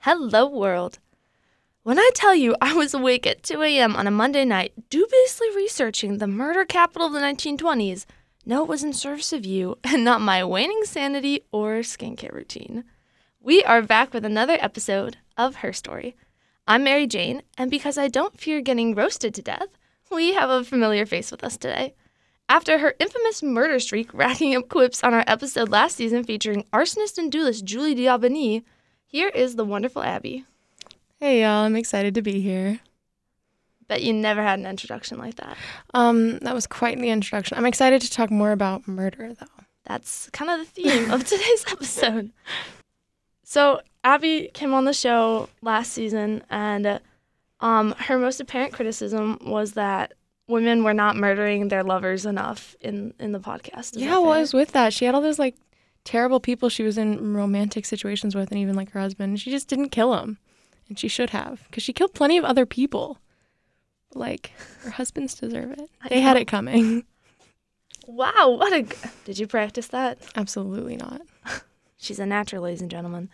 Hello, world. When I tell you I was awake at 2 a.m. on a Monday night, dubiously researching the murder capital of the 1920s, no, it was in service of you and not my waning sanity or skincare routine. We are back with another episode of Her Story. I'm Mary Jane, and because I don't fear getting roasted to death, we have a familiar face with us today. After her infamous murder streak racking up quips on our episode last season featuring arsonist and duelist Julie d'Aubigny, here is the wonderful Abby. Hey y'all, I'm excited to be here. Bet you never had an introduction like that. Um, that was quite the introduction. I'm excited to talk more about murder though. That's kind of the theme of today's episode. So Abby came on the show last season, and um, her most apparent criticism was that women were not murdering their lovers enough in in the podcast. Yeah, that what was with that? She had all those like terrible people she was in romantic situations with, and even like her husband. and She just didn't kill him, and she should have, because she killed plenty of other people. Like her husbands deserve it. They had it coming. Wow, what a! g- Did you practice that? Absolutely not. She's a natural, ladies and gentlemen.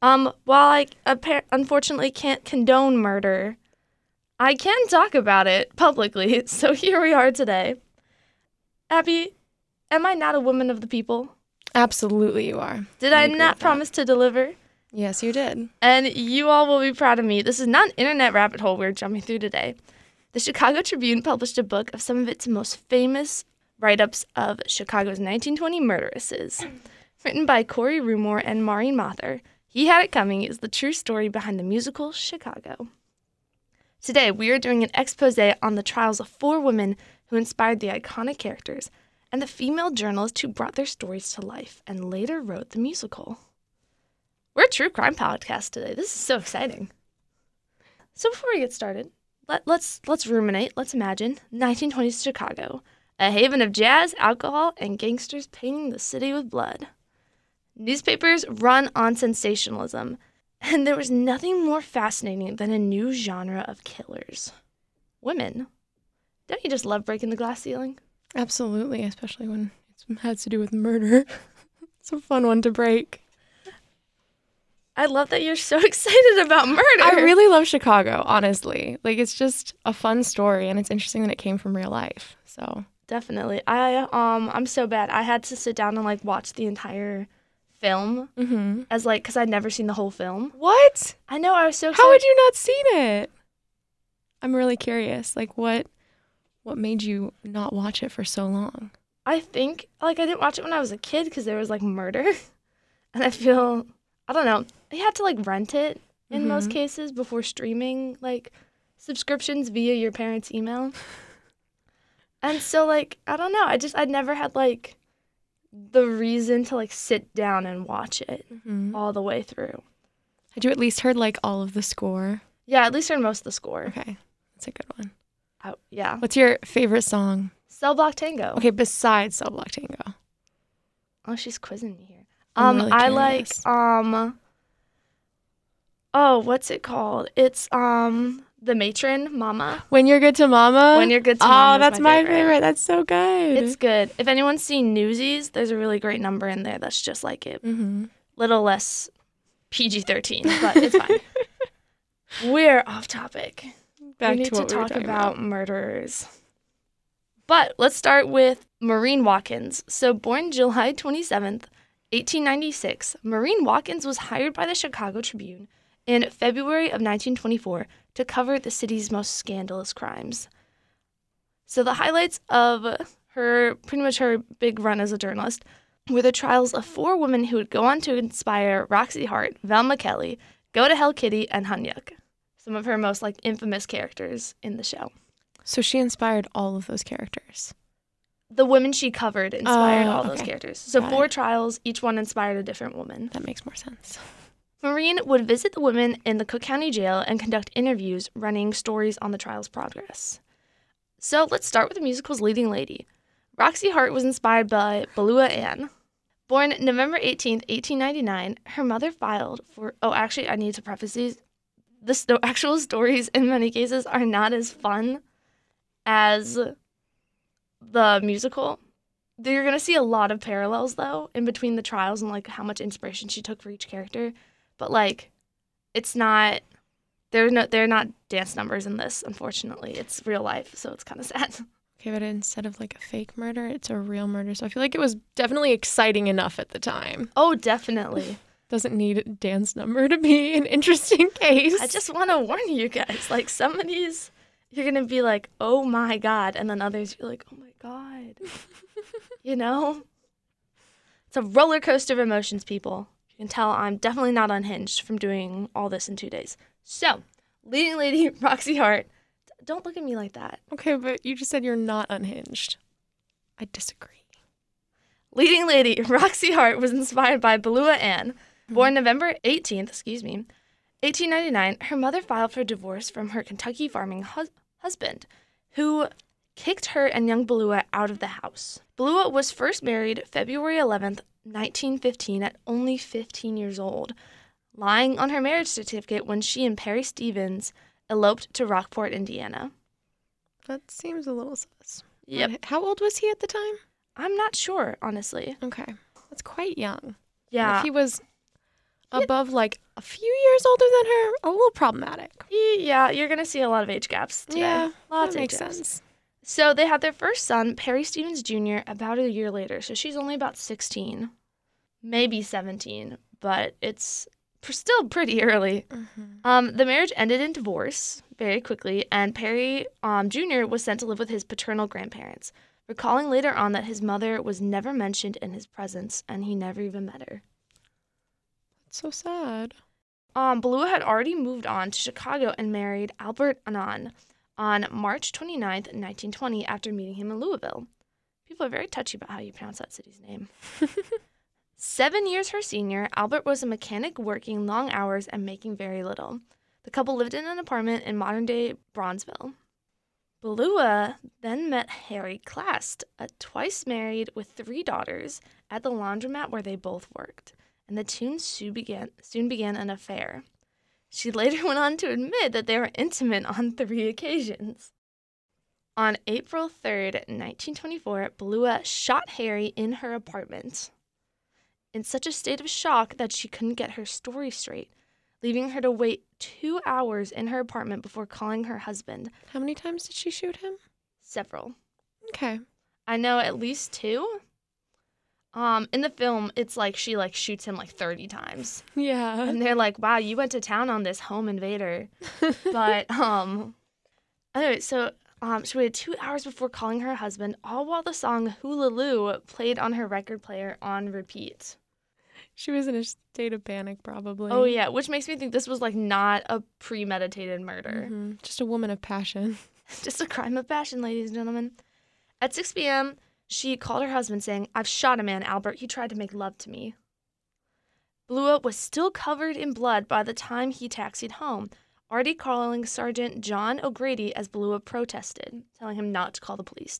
Um, while I appar- unfortunately can't condone murder, I can talk about it publicly. So here we are today. Abby, am I not a woman of the people? Absolutely, you are. Did I I, not promise to deliver? Yes, you did. And you all will be proud of me. This is not an internet rabbit hole we're jumping through today. The Chicago Tribune published a book of some of its most famous write ups of Chicago's 1920 murderesses. Written by Kori Rumore and Maureen Mather, He Had It Coming is the true story behind the musical Chicago. Today, we are doing an expose on the trials of four women who inspired the iconic characters and the female journalists who brought their stories to life and later wrote the musical. We're a true crime podcast today. This is so exciting. So before we get started, let, let's let's ruminate. Let's imagine 1920s Chicago, a haven of jazz, alcohol, and gangsters painting the city with blood. Newspapers run on sensationalism, and there was nothing more fascinating than a new genre of killers. Women. Don't you just love breaking the glass ceiling? Absolutely, especially when it has to do with murder. it's a fun one to break. I love that you're so excited about murder. I really love Chicago, honestly. Like it's just a fun story and it's interesting that it came from real life. So, Definitely. I um I'm so bad. I had to sit down and like watch the entire film mm-hmm. as like cuz I'd never seen the whole film. what? I know I was so excited. How had you not seen it? I'm really curious. Like what what made you not watch it for so long? I think like I didn't watch it when I was a kid cuz there was like murder. and I feel I don't know. You had to like rent it in most Mhm. cases before streaming like subscriptions via your parents' email. and so like I don't know. I just I'd never had like the reason to like sit down and watch it Mm-hmm. all the way through. Had you at least heard like all of the score? Yeah, at least heard most of the score. Okay. That's a good one. Oh, yeah. What's your favorite song? Cell Block Tango. Okay, besides Cell Block Tango. Oh, she's quizzing me here. Um, really I like um. Oh, what's it called? It's um the matron, Mama. When You're Good to Mama? When you're good to Oh, Mama. Oh, that's my favorite. That's so good. It's good. If anyone's seen Newsies, there's a really great number in there that's just like it. mm-hmm. Little less PG thirteen, but it's fine. We're off topic. Back we need to to, what we talk about, about. murderers. But let's start with Maurine Watkins. So, born July 27th, 1896, Maurine Watkins was hired by the Chicago Tribune in February of 1924 to cover the city's most scandalous crimes. So, the highlights of her pretty much her big run as a journalist were the trials of four women who would go on to inspire Roxie Hart, Velma Kelly, Go to Hell Kitty, and Hunyak some of her most like infamous characters in the show. So she inspired all of those characters. The women she covered inspired Oh, all those characters. So Got four it. trials, each one inspired a different woman. That makes more sense. Maurine would visit the women in the Cook County Jail and conduct interviews running stories on the trial's progress. So let's start with the musical's leading lady. Roxie Hart was inspired by Beulah Annan. Born November 18th, 1899, her mother filed for. Oh, actually, I need to preface these. The sto- actual stories, in many cases, are not as fun as the musical. you're gonna see a lot of parallels though in between the trials and like how much inspiration she took for each character. But like, it's not. There's no. They're not dance numbers in this. Unfortunately, it's real life, so it's kind of sad. Okay, but instead of like a fake murder, it's a real murder. So I feel like it was definitely exciting enough at the time. Oh, definitely. Doesn't need a dance number to be an interesting case. I just want to warn you guys. Like some of these, you're gonna be like, "Oh my god," and then others you're like, "Oh my god." you know, it's a roller coaster of emotions, people. You can tell I'm definitely not unhinged from doing all this in two days. So, leading lady Roxie Hart. Don't look at me like that. Okay, but you just said you're not unhinged. I disagree. Leading lady Roxie Hart was inspired by Beulah Annan. Hmm. Born November 18th, excuse me, 1899, her mother filed for divorce from her Kentucky farming hus- husband, who kicked her and young Beulah out of the house. Beulah was first married February 11th, 1915, at only 15 years old, lying on her marriage certificate when she and Perry Stevens eloped to Rockport, Indiana. That seems a little sus. Yep. How old was he at the time? I'm not sure, honestly. Okay. That's quite young. Yeah. If he was above like a few years older than her, a little problematic. Yeah, you're gonna see a lot of age gaps today. Yeah, lots that of makes age gaps. sense. So they had their first son, Perry Stevens Jr., about a year later. So she's only about 16, maybe 17, but it's still pretty early. Um, the marriage ended in divorce very quickly, and Perry um, Jr. was sent to live with his paternal grandparents, recalling later on that his mother was never mentioned in his presence and he never even met her. That's so sad. Um, Beulah had already moved on to Chicago and married Albert Annan on March 29th, 1920, after meeting him in Louisville. People are very touchy about how you pronounce that city's name. Seven years her senior, Albert was a mechanic working long hours and making very little. The couple lived in an apartment in modern day Bronzeville. Balua then met Harry Clast, a twice married with three daughters, at the laundromat where they both worked and the two soon began, soon began an affair. She later went on to admit that they were intimate on three occasions. On April 3rd, 1924, Beulah shot Harry in her apartment in such a state of shock that she couldn't get her story straight, leaving her to wait two hours in her apartment before calling her husband. How many times did she shoot him? Several. Okay. I know at least two. Um, in the film, it's like she like shoots him like 30 times. Yeah. and they're like, "Wow, you went to town on this home invader." but um, anyway, so um, she waited two hours before calling her husband, all while the song "Hula Lou" played on her record player on repeat. She was in a state of panic, probably. Oh yeah, which makes me think this was like not a premeditated murder, Mhm. Just a woman of passion. just a crime of passion, ladies and gentlemen. At 6 p.m., she called her husband, saying, "I've shot a man, Albert. He tried to make love to me." Beulah was still covered in blood by the time he taxied home, already calling Sergeant John O'Grady as Beulah protested, telling him not to call the police.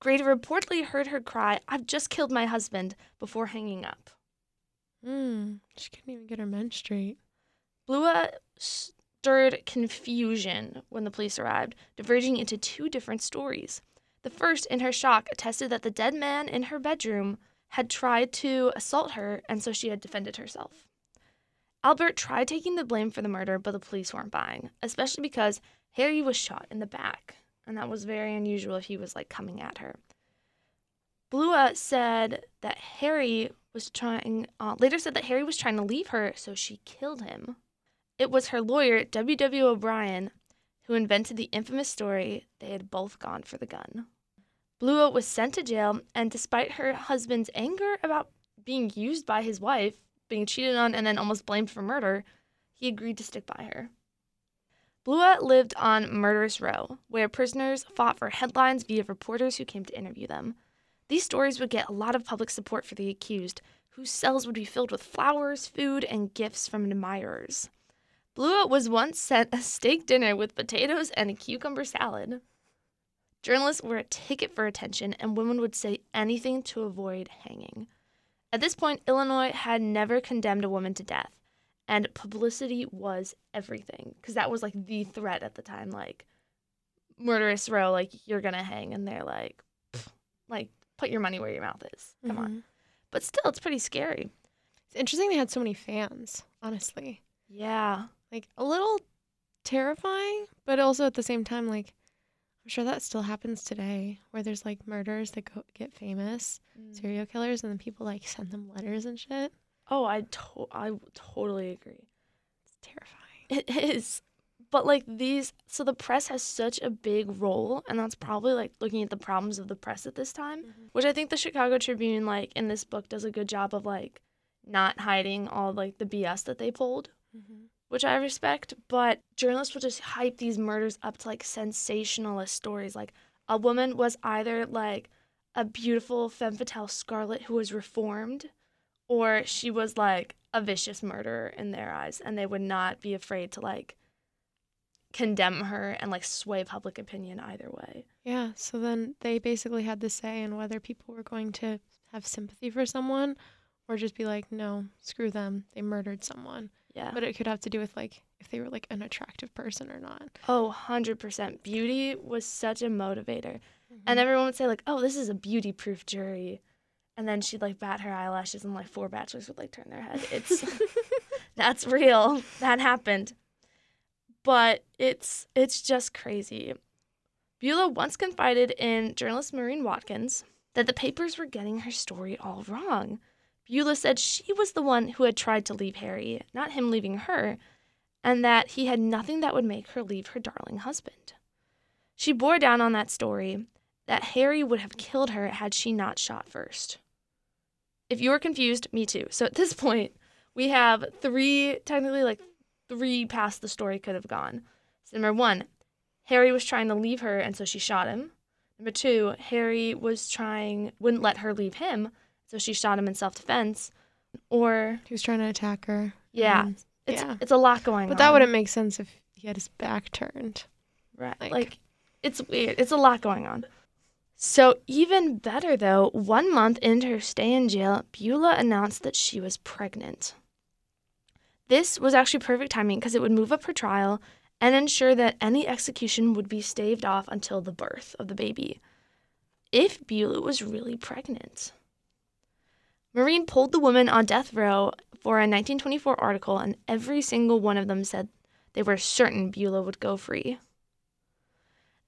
Grady reportedly heard her cry, I've just killed my husband, before hanging up. Mm. She couldn't even get her men straight. Beulah stirred confusion when the police arrived, diverging into two different stories. The first, in her shock, attested that the dead man in her bedroom had tried to assault her, and so she had defended herself. Albert tried taking the blame for the murder, but the police weren't buying, especially because Harry was shot in the back, and that was very unusual if he was like coming at her. Beulah said that Harry was trying, uh, later said that Harry was trying to leave her, so she killed him. It was her lawyer, W.W. O'Brien, who invented the infamous story they had both gone for the gun. Beulah was sent to jail, and despite her husband's anger about being used by his wife, being cheated on, and then almost blamed for murder, he agreed to stick by her. Beulah lived on Murderous Row, where prisoners fought for headlines via reporters who came to interview them. These stories would get a lot of public support for the accused, whose cells would be filled with flowers, food, and gifts from admirers. Beulah was once sent a steak dinner with potatoes and a cucumber salad. Journalists were a ticket for attention, and women would say anything to avoid hanging. At this point, Illinois had never condemned a woman to death, and publicity was everything because that was like the threat at the time. Like, murderous row, like, you're gonna hang, and they're like, like, put your money where your mouth is. Come on. Mhm. But still, it's pretty scary. It's interesting they had so many fans, honestly. Yeah. Like a little terrifying, but also at the same time, like I'm sure that still happens today, where there's like murders that go get famous, mm. serial killers, and then people like send them letters and shit. Oh, I to- I totally agree. It's terrifying. It is. But like these so the press has such a big role and that's probably like looking at the problems of the press at this time, mm-hmm. which I think the Chicago Tribune like in this book does a good job of like not hiding all like the BS that they pulled, mm-hmm. Which I respect, but journalists will just hype these murders up to like sensationalist stories like a woman was either like a beautiful femme fatale Scarlet who was reformed or she was like a vicious murderer in their eyes and they would not be afraid to like condemn her and like sway public opinion either way. Yeah. So then they basically had the say in whether people were going to have sympathy for someone or just be like, no, screw them. They murdered someone. Yeah. But it could have to do with like if they were like an attractive person or not. oh, 100%. Beauty was such a motivator. Mm-hmm. And everyone would say like, "Oh, this is a beauty proof jury." And then she'd like bat her eyelashes and like four bachelors would like turn their head. It's that's real. That happened. But it's it's just crazy. Beulah once confided in journalist Maurine Watkins that the papers were getting her story all wrong. Beulah said she was the one who had tried to leave Harry, not him leaving her, and that he had nothing that would make her leave her darling husband. She bore down on that story that Harry would have killed her had she not shot first. If you're confused, me too. So at this point, we have three, technically like three past the story could have gone. So number one, Harry was trying to leave her, and so she shot him. Number two, Harry was trying, wouldn't let her leave him, so she shot him in self defense. Or, He was trying to attack her. yeah, it's, yeah. it's a lot going on. But that wouldn't make sense if he had his back turned. Right. Like- Like, it's weird. It's a lot going on. So, even better though, one month into her stay in jail, Beulah announced that she was pregnant. This was actually perfect timing because it would move up her trial and ensure that any execution would be staved off until the birth of the baby. If Beulah was really pregnant. Maurine pulled the woman on death row for a 1924 article, and every single one of them said they were certain Beulah would go free.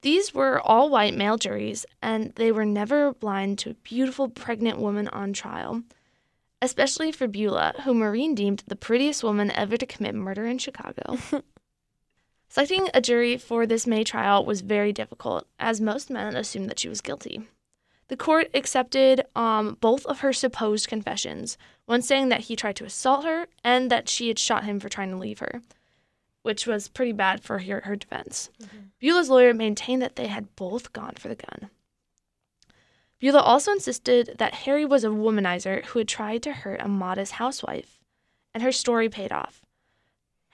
These were all white male juries, and they were never blind to a beautiful pregnant woman on trial, especially for Beulah, who Maurine deemed the prettiest woman ever to commit murder in Chicago. Selecting a jury for this May trial was very difficult, as most men assumed that she was guilty. The court accepted um, both of her supposed confessions, one saying that he tried to assault her and that she had shot him for trying to leave her, which was pretty bad for her, her defense. Beulah's lawyer maintained that they had both gone for the gun. Beulah also insisted that Harry was a womanizer who had tried to hurt a modest housewife, and her story paid off.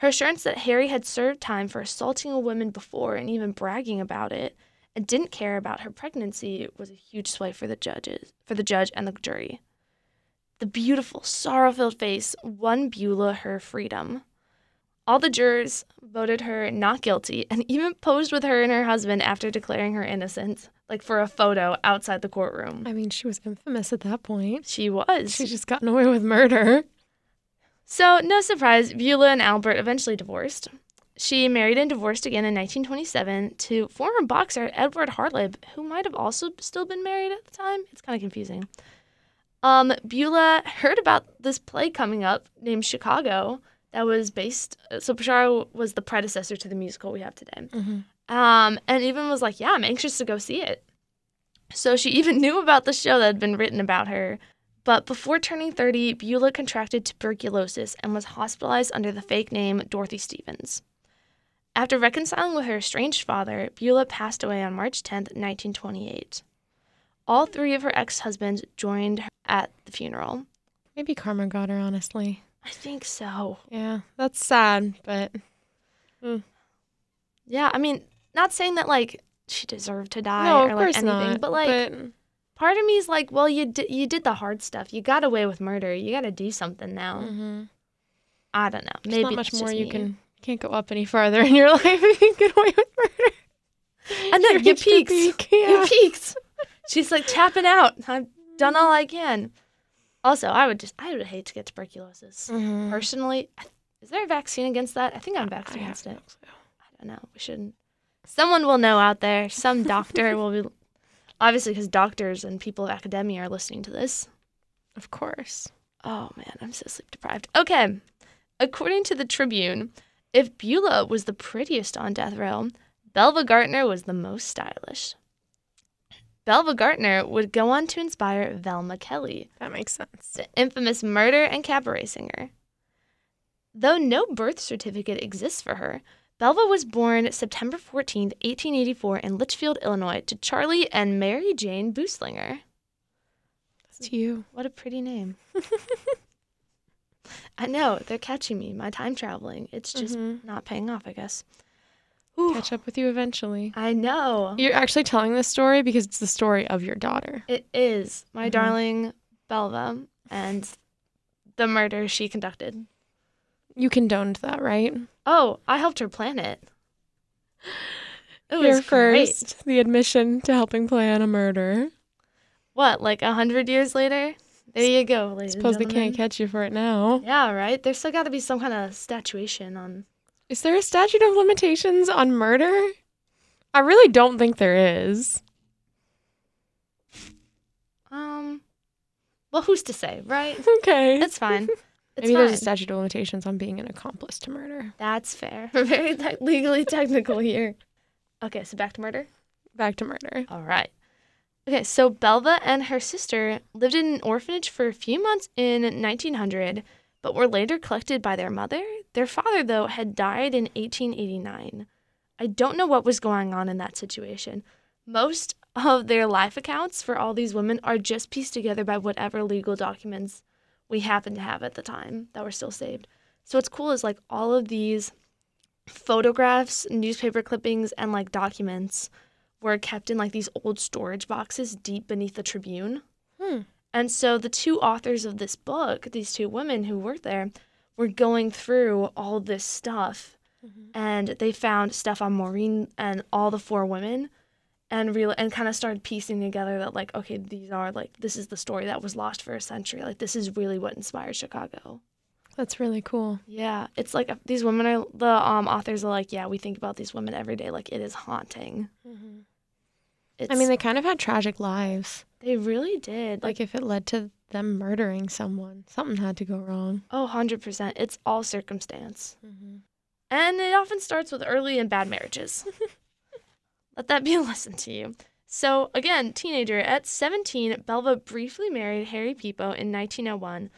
Her assurance that Harry had served time for assaulting a woman before and even bragging about it and didn't care about her pregnancy was a huge sway for the judges, for the judge and the jury. The beautiful, sorrow-filled face won Beulah her freedom. All the jurors voted her not guilty and even posed with her and her husband after declaring her innocent, like for a photo outside the courtroom. I mean, she was infamous at that point. She was. She's just gotten away with murder. So, no surprise, Beulah and Albert eventually divorced. She married and divorced again in 1927 to former boxer Edward Hartlib, who might have also still been married at the time. It's kind of confusing. Um, Beulah heard about this play coming up named Chicago that was based. So Pashara was the predecessor to the musical we have today. Um, and even was like, "Yeah, I'm anxious to go see it." So she even knew about the show that had been written about her. But before turning 30, Beulah contracted tuberculosis and was hospitalized under the fake name Dorothy Stevens. After reconciling with her estranged father, Beulah passed away on March 10, 1928. All three of her ex husbands joined her at the funeral. Maybe karma got her, honestly. I think so. Yeah, that's sad, but Yeah, I mean, not saying that like she deserved to die no, or like anything, not. but like but part of me is like, well, you did you did the hard stuff. You got away with murder. You got to do something now. mhm. I don't know. there's Maybe not much it's more just you me. can can't go up any farther in your life if you get away with murder. I know you peaked. peak, Yeah. You peaked. She's like tapping out. I've done all I can. Also, I would just I would hate to get tuberculosis. Mhm. Personally, is there a vaccine against that? I think I'm vaccinated against it. no. I don't know. We shouldn't. Someone will know out there. Some doctor will be. Obviously, because doctors and people of academia are listening to this. Of course. Oh man, I'm so sleep deprived. Okay. According to the Tribune, if Beulah was the prettiest on death row, Belva Gaertner was the most stylish. Belva Gaertner would go on to inspire Velma Kelly, That makes sense. the infamous murder and cabaret singer. Though no birth certificate exists for her, Belva was born September 14th, 1884, in Litchfield, Illinois, to Charlie and Mary Jane Booslinger. That's you. What a pretty name. I know, they're catching me. My time traveling. It's just Mhm. not paying off, I guess. Ooh, Catch up with you eventually. I know. You're actually telling this story because it's the story of your daughter. It is my Mhm. darling Belva and the murder she conducted. You condoned that, right? Oh, I helped her plan it. It Here was great. first, the admission to helping plan a murder. What, like a hundred years later? There you go, ladies Suppose they can't catch you for it now. Yeah, right. There's still got to be some kind of statuation on. Is there a statute of limitations on murder? I really don't think there is. Um, well, who's to say, right? Okay. It's fine. It's Maybe fine. there's a statute of limitations on being an accomplice to murder. That's fair. We're very te- legally technical here. Okay, so back to murder. Back to murder. All right. Okay, so Belva and her sister lived in an orphanage for a few months in 1900, but were later collected by their mother. Their father, though, had died in 1889. I don't know what was going on in that situation. Most of their life accounts for all these women are just pieced together by whatever legal documents we happen to have at the time that were still saved. So what's cool is like all of these photographs, newspaper clippings, and like documents were kept in like these old storage boxes deep beneath the Tribune. Hmm. And so the two authors of this book, these two women who worked there, were going through all this stuff and they found stuff on Maurine and all the four women and real and kind of started piecing together that like okay these are like this is the story that was lost for a century like this is really what inspired Chicago. That's really cool. Yeah, it's like uh, these women are the um authors are like yeah we think about these women every day like it is haunting. It's, I mean, they kind of had tragic lives. they really did like Like, if it led to them murdering someone, something had to go wrong. oh 100% it's all circumstance. And it often starts with early and bad marriages. Let that be a lesson to you. So, again, teenager, at 17, Belva briefly married Harry Peepo in 1901,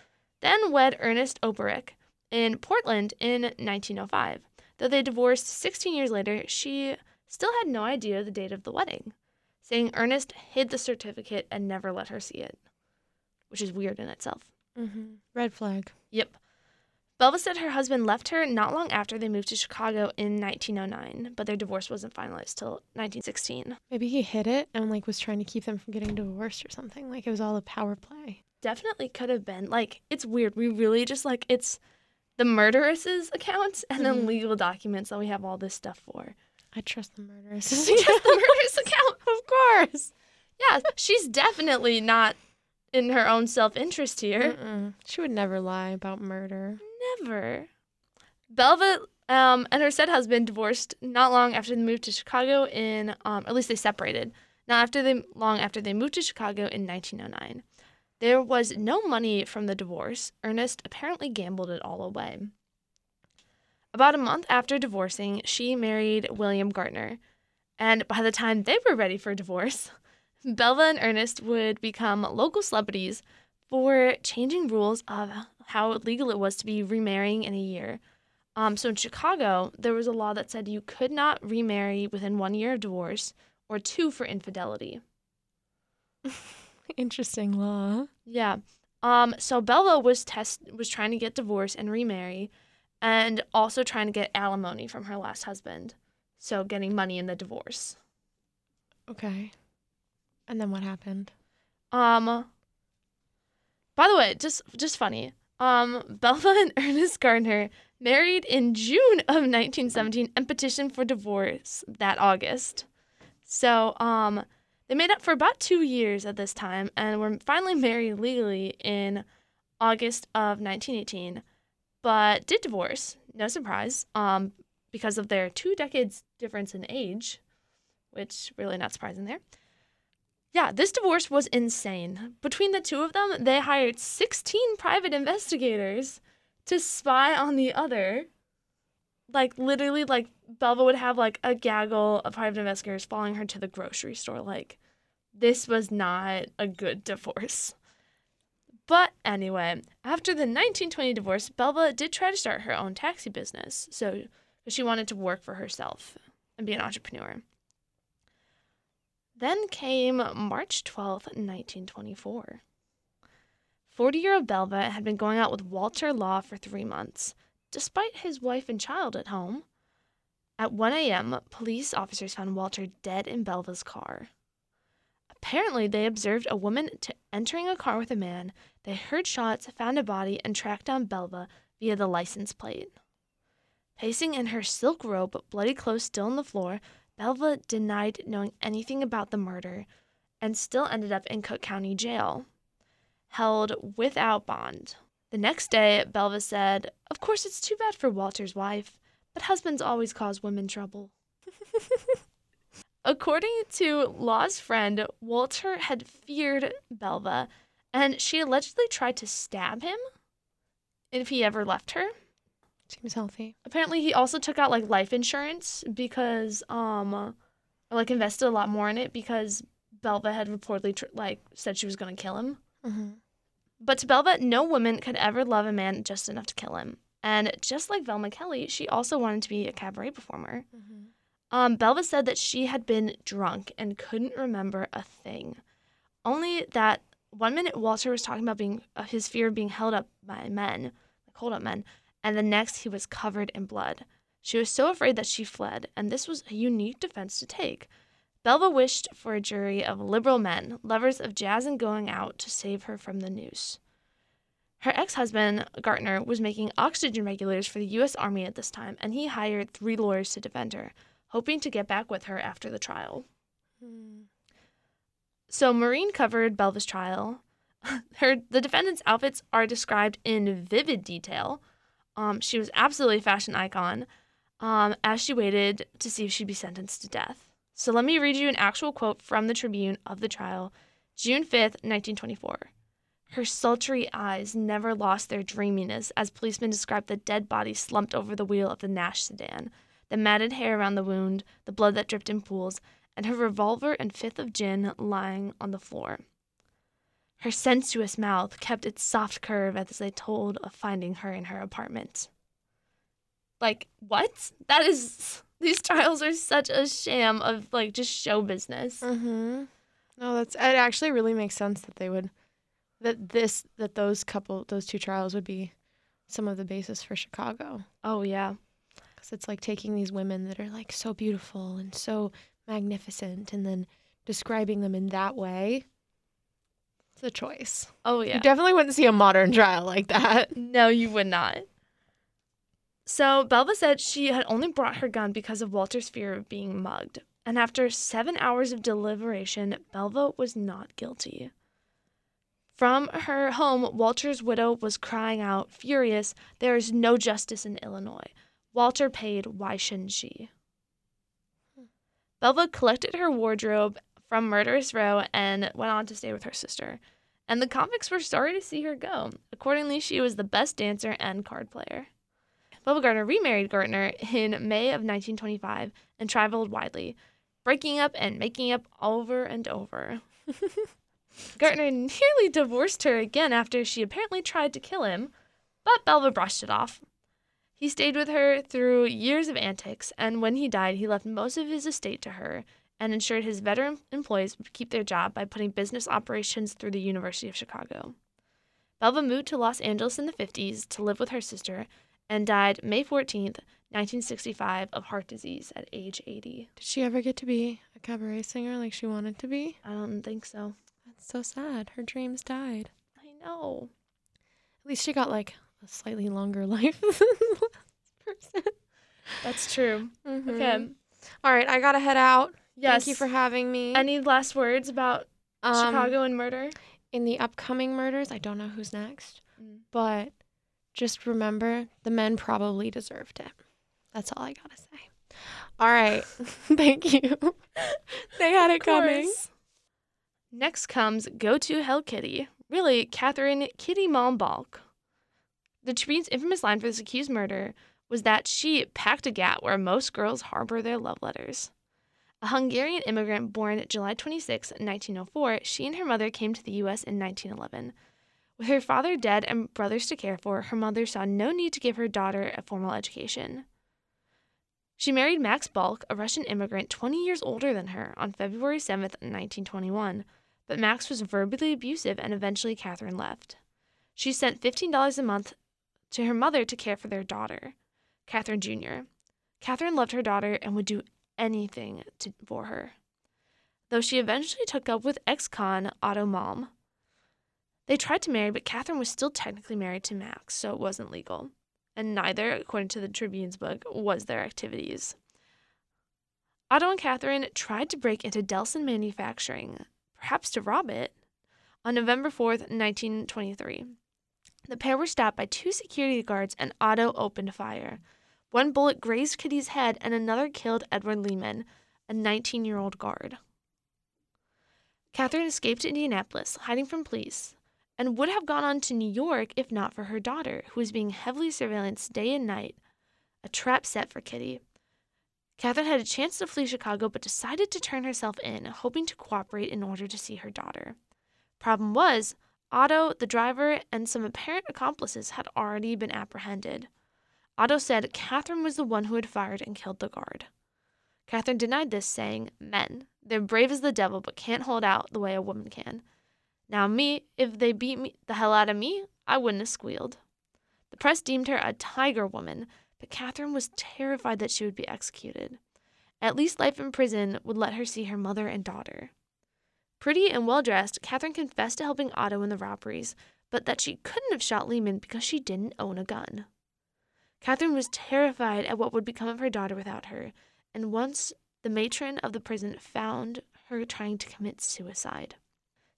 then wed Ernest Operick in Portland in 1905. Though they divorced 16 years later, she still had no idea the date of the wedding, saying Ernest hid the certificate and never let her see it, which is weird in itself. Mm-hmm. Red flag. Yep. Belva said her husband left her not long after they moved to Chicago in 1909, but their divorce wasn't finalized till 1916. Maybe he hid it and like was trying to keep them from getting divorced or something. Like it was all a power play. Definitely could have been. Like, it's weird. We really just like it's the murderess's accounts and then Mhm. legal documents that we have all this stuff for. I trust the murderers. Just the murderess account. of course. Yeah, she's definitely not in her own self interest here. Mm-mm. She would never lie about murder. Never. Belva um, and her said husband divorced not long after they moved to Chicago in, um, at least they separated, not after they, long after they moved to Chicago in 1909. There was no money from the divorce. Ernest apparently gambled it all away. About a month after divorcing, she married William Gaertner. And by the time they were ready for divorce, Belva and Ernest would become local celebrities for changing rules of how legal it was to be remarrying in a year. Um, so in Chicago, there was a law that said you could not remarry within one year of divorce or two for infidelity. Interesting law. Yeah. Um, so Belva was test was trying to get divorced and remarry, and also trying to get alimony from her last husband. So getting money in the divorce. Okay. And then what happened? Um. By the way, just just funny. Um, Belva and Ernest Gardner married in June of 1917 and petitioned for divorce that August. So, um, They made up for about two years at this time and were finally married legally in August of 1918, but did divorce. No surprise, um, because of their two decades difference in age, which really not surprising there. Yeah, this divorce was insane. Between the two of them, they hired 16 private investigators to spy on the other. Like literally like Belva would have like a gaggle of private investigators following her to the grocery store like this was not a good divorce. But anyway, after the 1920 divorce, Belva did try to start her own taxi business. So she wanted to work for herself and be an entrepreneur. Then came March 12th, 1924. 40 year old Belva had been going out with Walter Law for three months, despite his wife and child at home. At 1 a.m., police officers found Walter dead in Belva's car. Apparently, they observed a woman t- entering a car with a man. They heard shots, found a body, and tracked down Belva via the license plate. Pacing in her silk robe, bloody clothes still on the floor, Belva denied knowing anything about the murder and still ended up in Cook County Jail, held without bond. The next day, Belva said, Of course, it's too bad for Walter's wife, but husbands always cause women trouble. According to Law's friend, Walter had feared Belva, and she allegedly tried to stab him if he ever left her. Seems healthy. Apparently, he also took out like life insurance because, um, or like invested a lot more in it because Belva had reportedly tr- like said she was going to kill him. Mm-hmm. But to Belva, no woman could ever love a man just enough to kill him. And just like Velma Kelly, she also wanted to be a cabaret performer. Mm-hmm. Um, Belva said that she had been drunk and couldn't remember a thing. Only that one minute Walter was talking about being uh, his fear of being held up by men, like hold up men, and the next he was covered in blood. She was so afraid that she fled, and this was a unique defense to take. Belva wished for a jury of liberal men, lovers of jazz and going out, to save her from the noose. Her ex husband, Gaertner, was making oxygen regulators for the U.S. Army at this time, and he hired three lawyers to defend her, hoping to get back with her after the trial. So Maurine covered Belva's trial. Her the defendant's outfits are described in vivid detail. Um, she was absolutely a fashion icon. Um, as she waited to see if she'd be sentenced to death. So let me read you an actual quote from the Tribune of the trial, June 5th, 1924. Her sultry eyes never lost their dreaminess as policemen described the dead body slumped over the wheel of the Nash sedan, the matted hair around the wound, the blood that dripped in pools, and her revolver and fifth of gin lying on the floor. Her sensuous mouth kept its soft curve as they told of finding her in her apartment. Like, what? That is. These trials are such a sham of, like, just show business. Mm-hmm. No, that's it. Actually, really makes sense that they would that this that those couple those two trials would be some of the basis for Chicago Oh, yeah. because it's like taking these women that are like so beautiful and so magnificent and then describing them in that way. It's a choice. Oh, yeah. You definitely wouldn't see a modern trial like that. No, you would not. So, Belva said she had only brought her gun because of Walter's fear of being mugged. And after seven hours of deliberation, Belva was not guilty. From her home, Walter's widow was crying out, furious, There is no justice in Illinois. Walter paid, why shouldn't she? Belva collected her wardrobe from Murderous Row and went on to stay with her sister. And the convicts were sorry to see her go. Accordingly, she was the best dancer and card player. Belva Gardner remarried Gaertner in May of 1925 and traveled widely, breaking up and making up over and over. Gaertner nearly divorced her again after she apparently tried to kill him, but Belva brushed it off. He stayed with her through years of antics, and when he died, he left most of his estate to her and ensured his veteran employees would keep their job by putting business operations through the University of Chicago. Belva moved to Los Angeles in the 50s to live with her sister and died May 14th, 1965, of heart disease at age 80. Did she ever get to be a cabaret singer like she wanted to be? I don't think so. That's so sad. Her dreams died. I know. At least she got like a slightly longer life than the last person. That's true. Mhm. Okay. All right, I gotta head out. Yes. Thank you for having me. Any last words about Um, Chicago and murder? In the upcoming murders, I don't know who's next, Mm. but just remember the men probably deserved it. That's all I gotta say. All right. Thank you. they had it coming. Next comes Go to Hell Kitty. Really, Catherine Kitty Malmbalk. The Tribune's infamous line for this accused murder was that she packed a gat where most girls harbor their love letters. A Hungarian immigrant born July 26, 1904, she and her mother came to the U.S. in 1911. With her father dead and brothers to care for, her mother saw no need to give her daughter a formal education. She married Max Balk, a Russian immigrant 20 years older than her, on February 7, 1921, but Max was verbally abusive and eventually Catherine left. She sent $15 a month to her mother to care for their daughter, Catherine Jr. Catherine loved her daughter and would do anything to, for her, though she eventually took up with ex con Otto Malm. They tried to marry, but Catherine was still technically married to Max, so it wasn't legal and neither, according to the Tribune's book, was their activities. Otto and Catherine tried to break into Delson Manufacturing, perhaps to rob it, on November 4th, 1923. The pair were stopped by two security guards and Otto opened fire. One bullet grazed Kitty's head and another killed Edward Lehman, a 19 year old guard. Catherine escaped to Indianapolis, hiding from police, and would have gone on to New York if not for her daughter, who was being heavily surveillanced day and night, a trap set for Kitty. Catherine had a chance to flee Chicago but decided to turn herself in, hoping to cooperate in order to see her daughter. Problem was, Otto, the driver, and some apparent accomplices had already been apprehended. Otto said Catherine was the one who had fired and killed the guard. Catherine denied this, saying, Men, they're brave as the devil but can't hold out the way a woman can. Now, me, if they beat me the hell out of me, I wouldn't have squealed. The press deemed her a tiger woman, but Catherine was terrified that she would be executed. At least life in prison would let her see her mother and daughter. Pretty and well dressed, Catherine confessed to helping Otto in the robberies, but that she couldn't have shot Lehman because she didn't own a gun. Catherine was terrified at what would become of her daughter without her, and once the matron of the prison found her trying to commit suicide.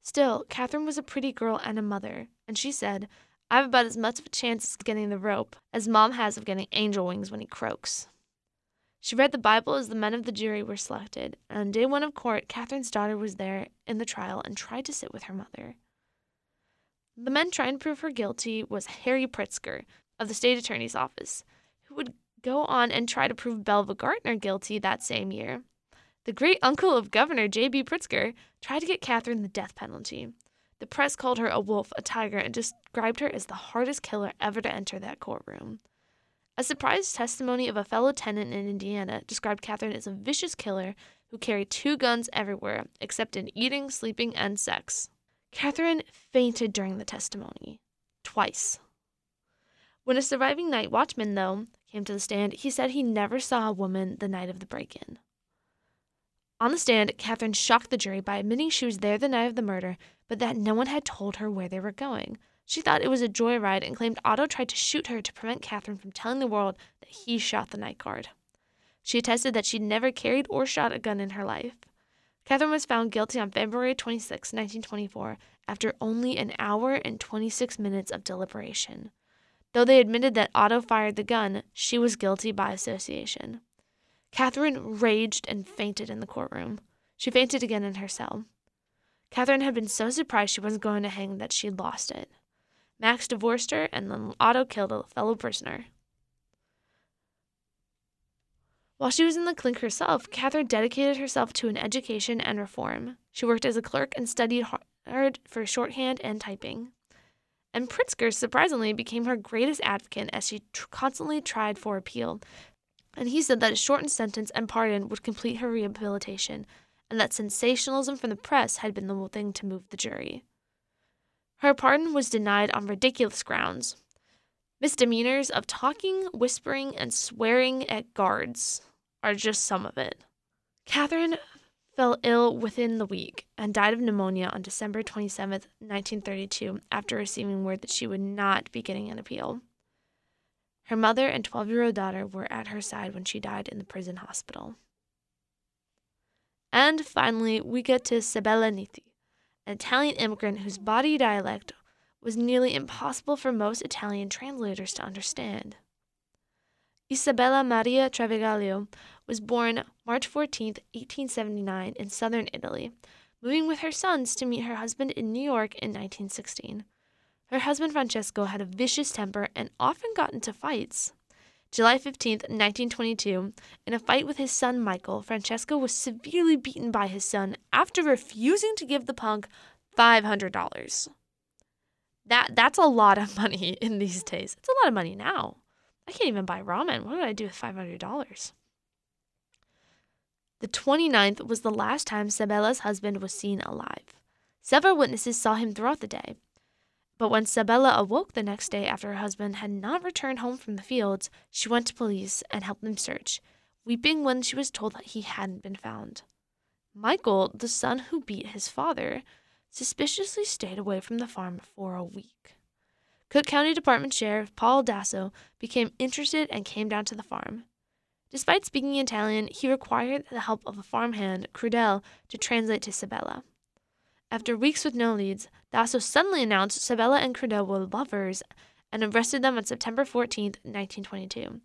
Still, Catherine was a pretty girl and a mother, and she said, I've about as much of a chance of getting the rope as Mom has of getting angel wings when he croaks. She read the Bible as the men of the jury were selected, and on day one of court, Catherine's daughter was there in the trial and tried to sit with her mother. The men trying to prove her guilty was Harry Pritzker of the state attorney's office, who would go on and try to prove Belva Gaertner guilty that same year. The great uncle of Governor J.B. Pritzker tried to get Catherine the death penalty. The press called her a wolf, a tiger, and described her as the hardest killer ever to enter that courtroom. A surprise testimony of a fellow tenant in Indiana described Catherine as a vicious killer who carried two guns everywhere, except in eating, sleeping, and sex. Catherine fainted during the testimony. Twice. When a surviving night watchman, though, came to the stand, he said he never saw a woman the night of the break in. On the stand, Catherine shocked the jury by admitting she was there the night of the murder, but that no one had told her where they were going. She thought it was a joyride and claimed Otto tried to shoot her to prevent Catherine from telling the world that he shot the night guard. She attested that she'd never carried or shot a gun in her life. Catherine was found guilty on February 26, 1924, after only an hour and 26 minutes of deliberation. Though they admitted that Otto fired the gun, she was guilty by association. Catherine raged and fainted in the courtroom. She fainted again in her cell. Catherine had been so surprised she wasn't going to hang that she would lost it. Max divorced her, and then Otto killed a fellow prisoner. While she was in the clink herself, Catherine dedicated herself to an education and reform. She worked as a clerk and studied hard for shorthand and typing. And Pritzker, surprisingly, became her greatest advocate as she tr- constantly tried for appeal. And he said that a shortened sentence and pardon would complete her rehabilitation, and that sensationalism from the press had been the thing to move the jury. Her pardon was denied on ridiculous grounds misdemeanors of talking, whispering, and swearing at guards are just some of it. Catherine fell ill within the week and died of pneumonia on December 27, 1932, after receiving word that she would not be getting an appeal. Her mother and 12 year old daughter were at her side when she died in the prison hospital. And finally, we get to Sabella Nitti, an Italian immigrant whose body dialect was nearly impossible for most Italian translators to understand. Isabella Maria Travaglio was born March 14, 1879, in southern Italy, moving with her sons to meet her husband in New York in 1916. Her husband Francesco had a vicious temper and often got into fights. July 15, 1922, in a fight with his son Michael, Francesco was severely beaten by his son after refusing to give the punk $500. That that's a lot of money in these days. It's a lot of money now. I can't even buy ramen. What would I do with $500? The 29th was the last time Sabella's husband was seen alive. Several witnesses saw him throughout the day. But when Sabella awoke the next day after her husband had not returned home from the fields, she went to police and helped them search, weeping when she was told that he hadn't been found. Michael, the son who beat his father, suspiciously stayed away from the farm for a week. Cook County Department Sheriff Paul Dasso became interested and came down to the farm. Despite speaking Italian, he required the help of a farmhand, Crudel, to translate to Sabella. After weeks with no leads, Dasso suddenly announced Sabella and Crudel were lovers and arrested them on September 14, 1922.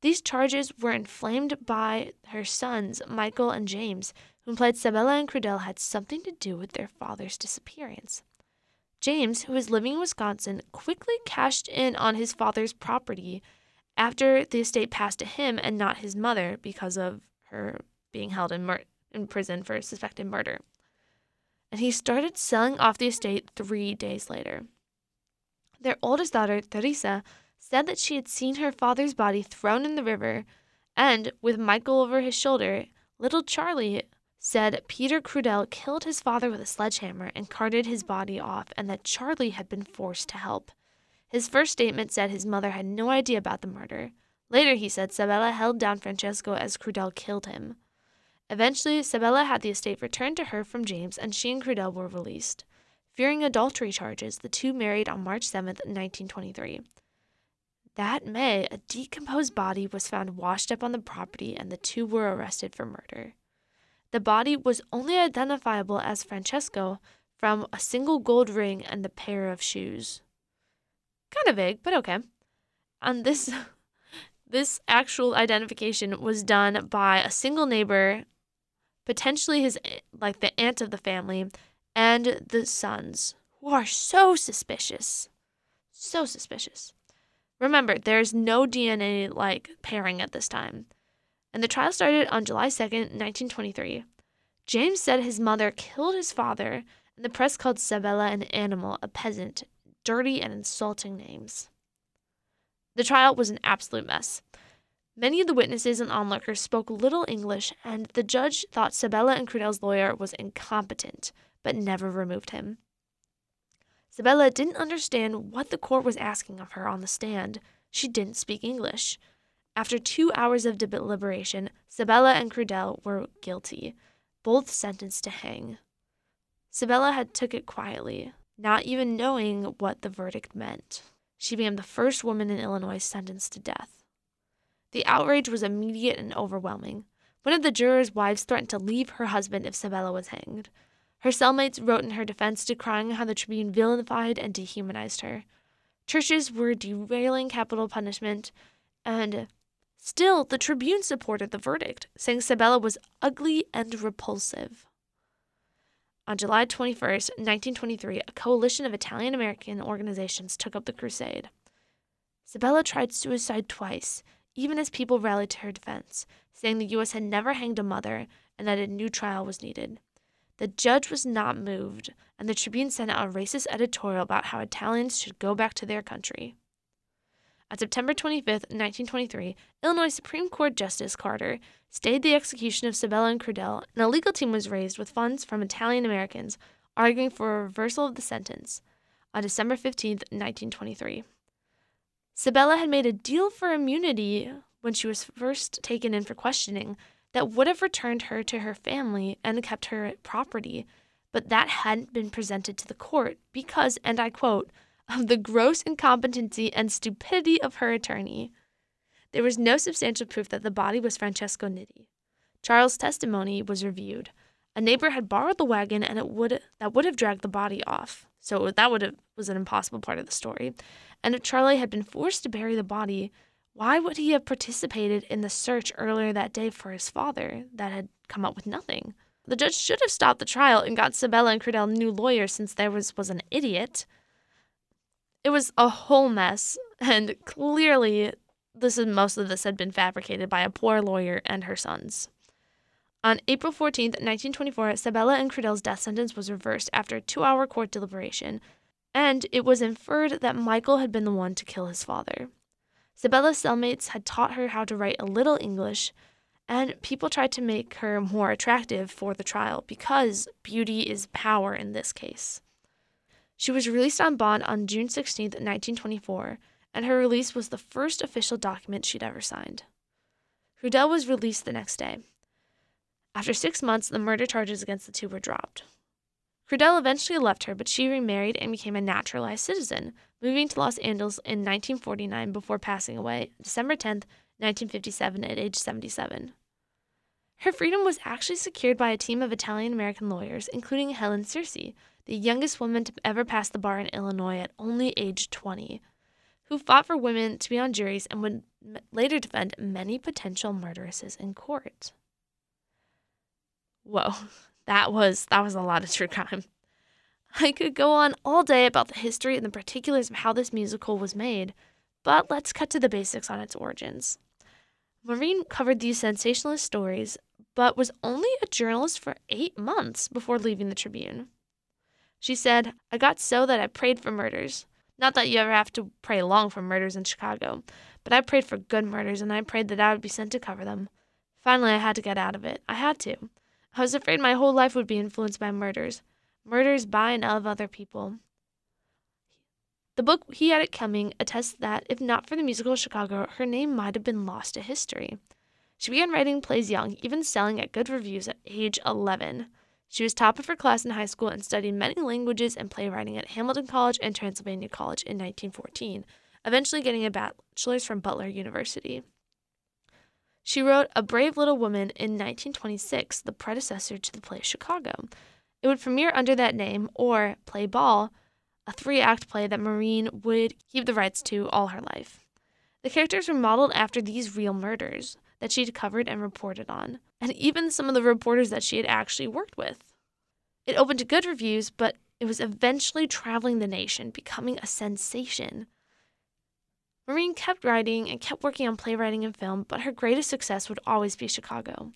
These charges were inflamed by her sons, Michael and James, who implied Sabella and Crudel had something to do with their father's disappearance. James, who was living in Wisconsin, quickly cashed in on his father's property after the estate passed to him and not his mother because of her being held in, mur- in prison for suspected murder and he started selling off the estate three days later. Their oldest daughter, Teresa, said that she had seen her father's body thrown in the river, and, with Michael over his shoulder, little Charlie said Peter Crudel killed his father with a sledgehammer and carted his body off, and that Charlie had been forced to help. His first statement said his mother had no idea about the murder. Later, he said Sabella held down Francesco as Crudel killed him. Eventually, Sabella had the estate returned to her from James, and she and Crudel were released. Fearing adultery charges, the two married on March 7, 1923. That May, a decomposed body was found washed up on the property, and the two were arrested for murder. The body was only identifiable as Francesco from a single gold ring and the pair of shoes. Kind of vague, but okay. And this this actual identification was done by a single neighbor potentially his like the aunt of the family and the sons who are so suspicious. So suspicious. Remember there's no dna like pairing at this time. And the trial started on july 2nd 1923 james said his mother killed his father and the press called sabella an animal a peasant dirty and insulting names. The trial was an absolute mess Many of the witnesses and onlookers spoke little English, and the judge thought Sabella and Crudel's lawyer was incompetent, but never removed him. Sabella didn't understand what the court was asking of her on the stand. She didn't speak English. After two hours of deliberation, Sabella and Crudel were guilty, both sentenced to hang. Sabella had took it quietly, not even knowing what the verdict meant. She became the first woman in Illinois sentenced to death. The outrage was immediate and overwhelming. One of the jurors' wives threatened to leave her husband if Sabella was hanged. Her cellmates wrote in her defense decrying how the Tribune vilified and dehumanized her. Churches were derailing capital punishment, and still the Tribune supported the verdict, saying Sabella was ugly and repulsive. On July 21, 1923, a coalition of Italian American organizations took up the crusade. Sabella tried suicide twice even as people rallied to her defense, saying the U.S. had never hanged a mother and that a new trial was needed. The judge was not moved, and the Tribune sent out a racist editorial about how Italians should go back to their country. On September 25, 1923, Illinois Supreme Court Justice Carter stayed the execution of Sabella and Crudel, and a legal team was raised with funds from Italian Americans arguing for a reversal of the sentence on December 15, 1923. Sabella had made a deal for immunity when she was first taken in for questioning that would have returned her to her family and kept her property, but that hadn't been presented to the court because, and I quote, of the gross incompetency and stupidity of her attorney. There was no substantial proof that the body was Francesco Nitti. Charles' testimony was reviewed. A neighbor had borrowed the wagon and it would that would have dragged the body off. So that would have was an impossible part of the story. And if Charlie had been forced to bury the body, why would he have participated in the search earlier that day for his father that had come up with nothing? The judge should have stopped the trial and got Sabella and Crudele new lawyers since there was was an idiot. It was a whole mess, and clearly this is most of this had been fabricated by a poor lawyer and her sons. On April 14, 1924, Sabella and Crudele's death sentence was reversed after a two hour court deliberation, and it was inferred that Michael had been the one to kill his father. Sabella's cellmates had taught her how to write a little English, and people tried to make her more attractive for the trial because beauty is power in this case. She was released on bond on June 16, 1924, and her release was the first official document she'd ever signed. Crudele was released the next day. After six months, the murder charges against the two were dropped. Crudele eventually left her, but she remarried and became a naturalized citizen, moving to Los Angeles in 1949 before passing away December 10, 1957, at age 77. Her freedom was actually secured by a team of Italian American lawyers, including Helen Cirese, the youngest woman to ever pass the bar in Illinois at only age 20, who fought for women to be on juries and would later defend many potential murderesses in court. Whoa, that was that was a lot of true crime. I could go on all day about the history and the particulars of how this musical was made, but let's cut to the basics on its origins. Maurine covered these sensationalist stories, but was only a journalist for eight months before leaving the Tribune. She said, I got so that I prayed for murders. Not that you ever have to pray long for murders in Chicago, but I prayed for good murders and I prayed that I would be sent to cover them. Finally, I had to get out of it. I had to. I was afraid my whole life would be influenced by murders, murders by and of other people. The book He Had It Coming attests that, if not for the musical Chicago, her name might have been lost to history. She began writing plays young, even selling at good reviews at age 11. She was top of her class in high school and studied many languages and playwriting at Hamilton College and Transylvania College in 1914, eventually getting a bachelor's from Butler University. She wrote A Brave Little Woman in 1926, the predecessor to the play Chicago. It would premiere under that name, or Play Ball, a three act play that Maurine would keep the rights to all her life. The characters were modeled after these real murders that she'd covered and reported on, and even some of the reporters that she had actually worked with. It opened to good reviews, but it was eventually traveling the nation, becoming a sensation. Maurine kept writing and kept working on playwriting and film, but her greatest success would always be Chicago.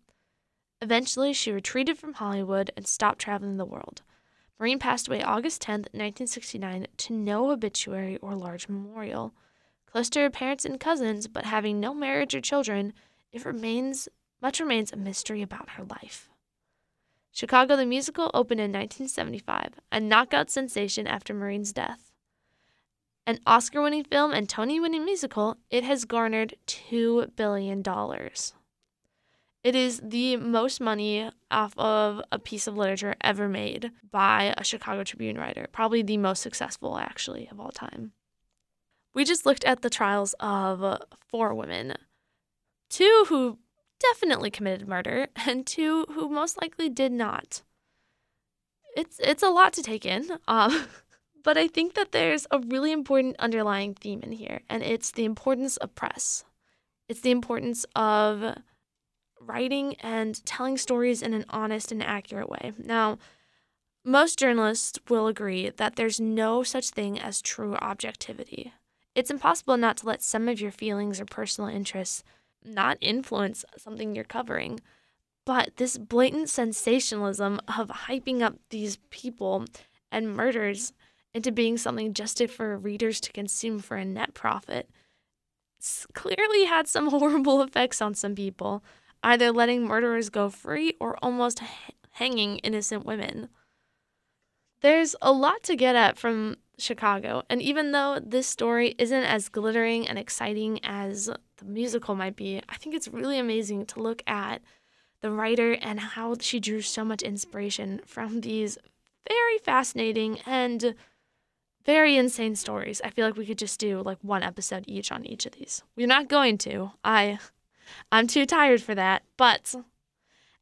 Eventually, she retreated from Hollywood and stopped traveling the world. Maurine passed away August 10, 1969, to no obituary or large memorial. Close to her parents and cousins, but having no marriage or children, it remains much remains a mystery about her life. Chicago the Musical opened in 1975, a knockout sensation after Maurine's death. An Oscar winning film and Tony winning musical, it has garnered $2 billion. It is the most money off of a piece of literature ever made by a Chicago Tribune writer, probably the most successful, actually, of all time. We just looked at the trials of four women two who definitely committed murder, and two who most likely did not. It's it's a lot to take in, um, but I think that there's a really important underlying theme in here, and it's the importance of press. It's the importance of writing and telling stories in an honest and accurate way. Now, most journalists will agree that there's no such thing as true objectivity. It's impossible not to let some of your feelings or personal interests not influence something you're covering. But this blatant sensationalism of hyping up these people and murders into being something just for readers to consume for a net profit clearly had some horrible effects on some people, either letting murderers go free or almost hanging innocent women. There's a lot to get at from Chicago, and even though this story isn't as glittering and exciting as the musical might be, I think it's really amazing to look at the writer and how she drew so much inspiration from these very fascinating and very insane stories. I feel like we could just do like one episode each on each of these. We're not going to. I I'm too tired for that. But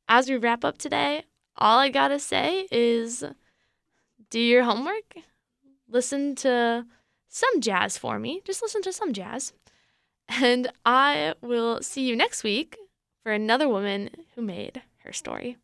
as we wrap up today, all I got to say is do your homework. Listen to some jazz for me. Just listen to some jazz. And I will see you next week for another woman who made her story.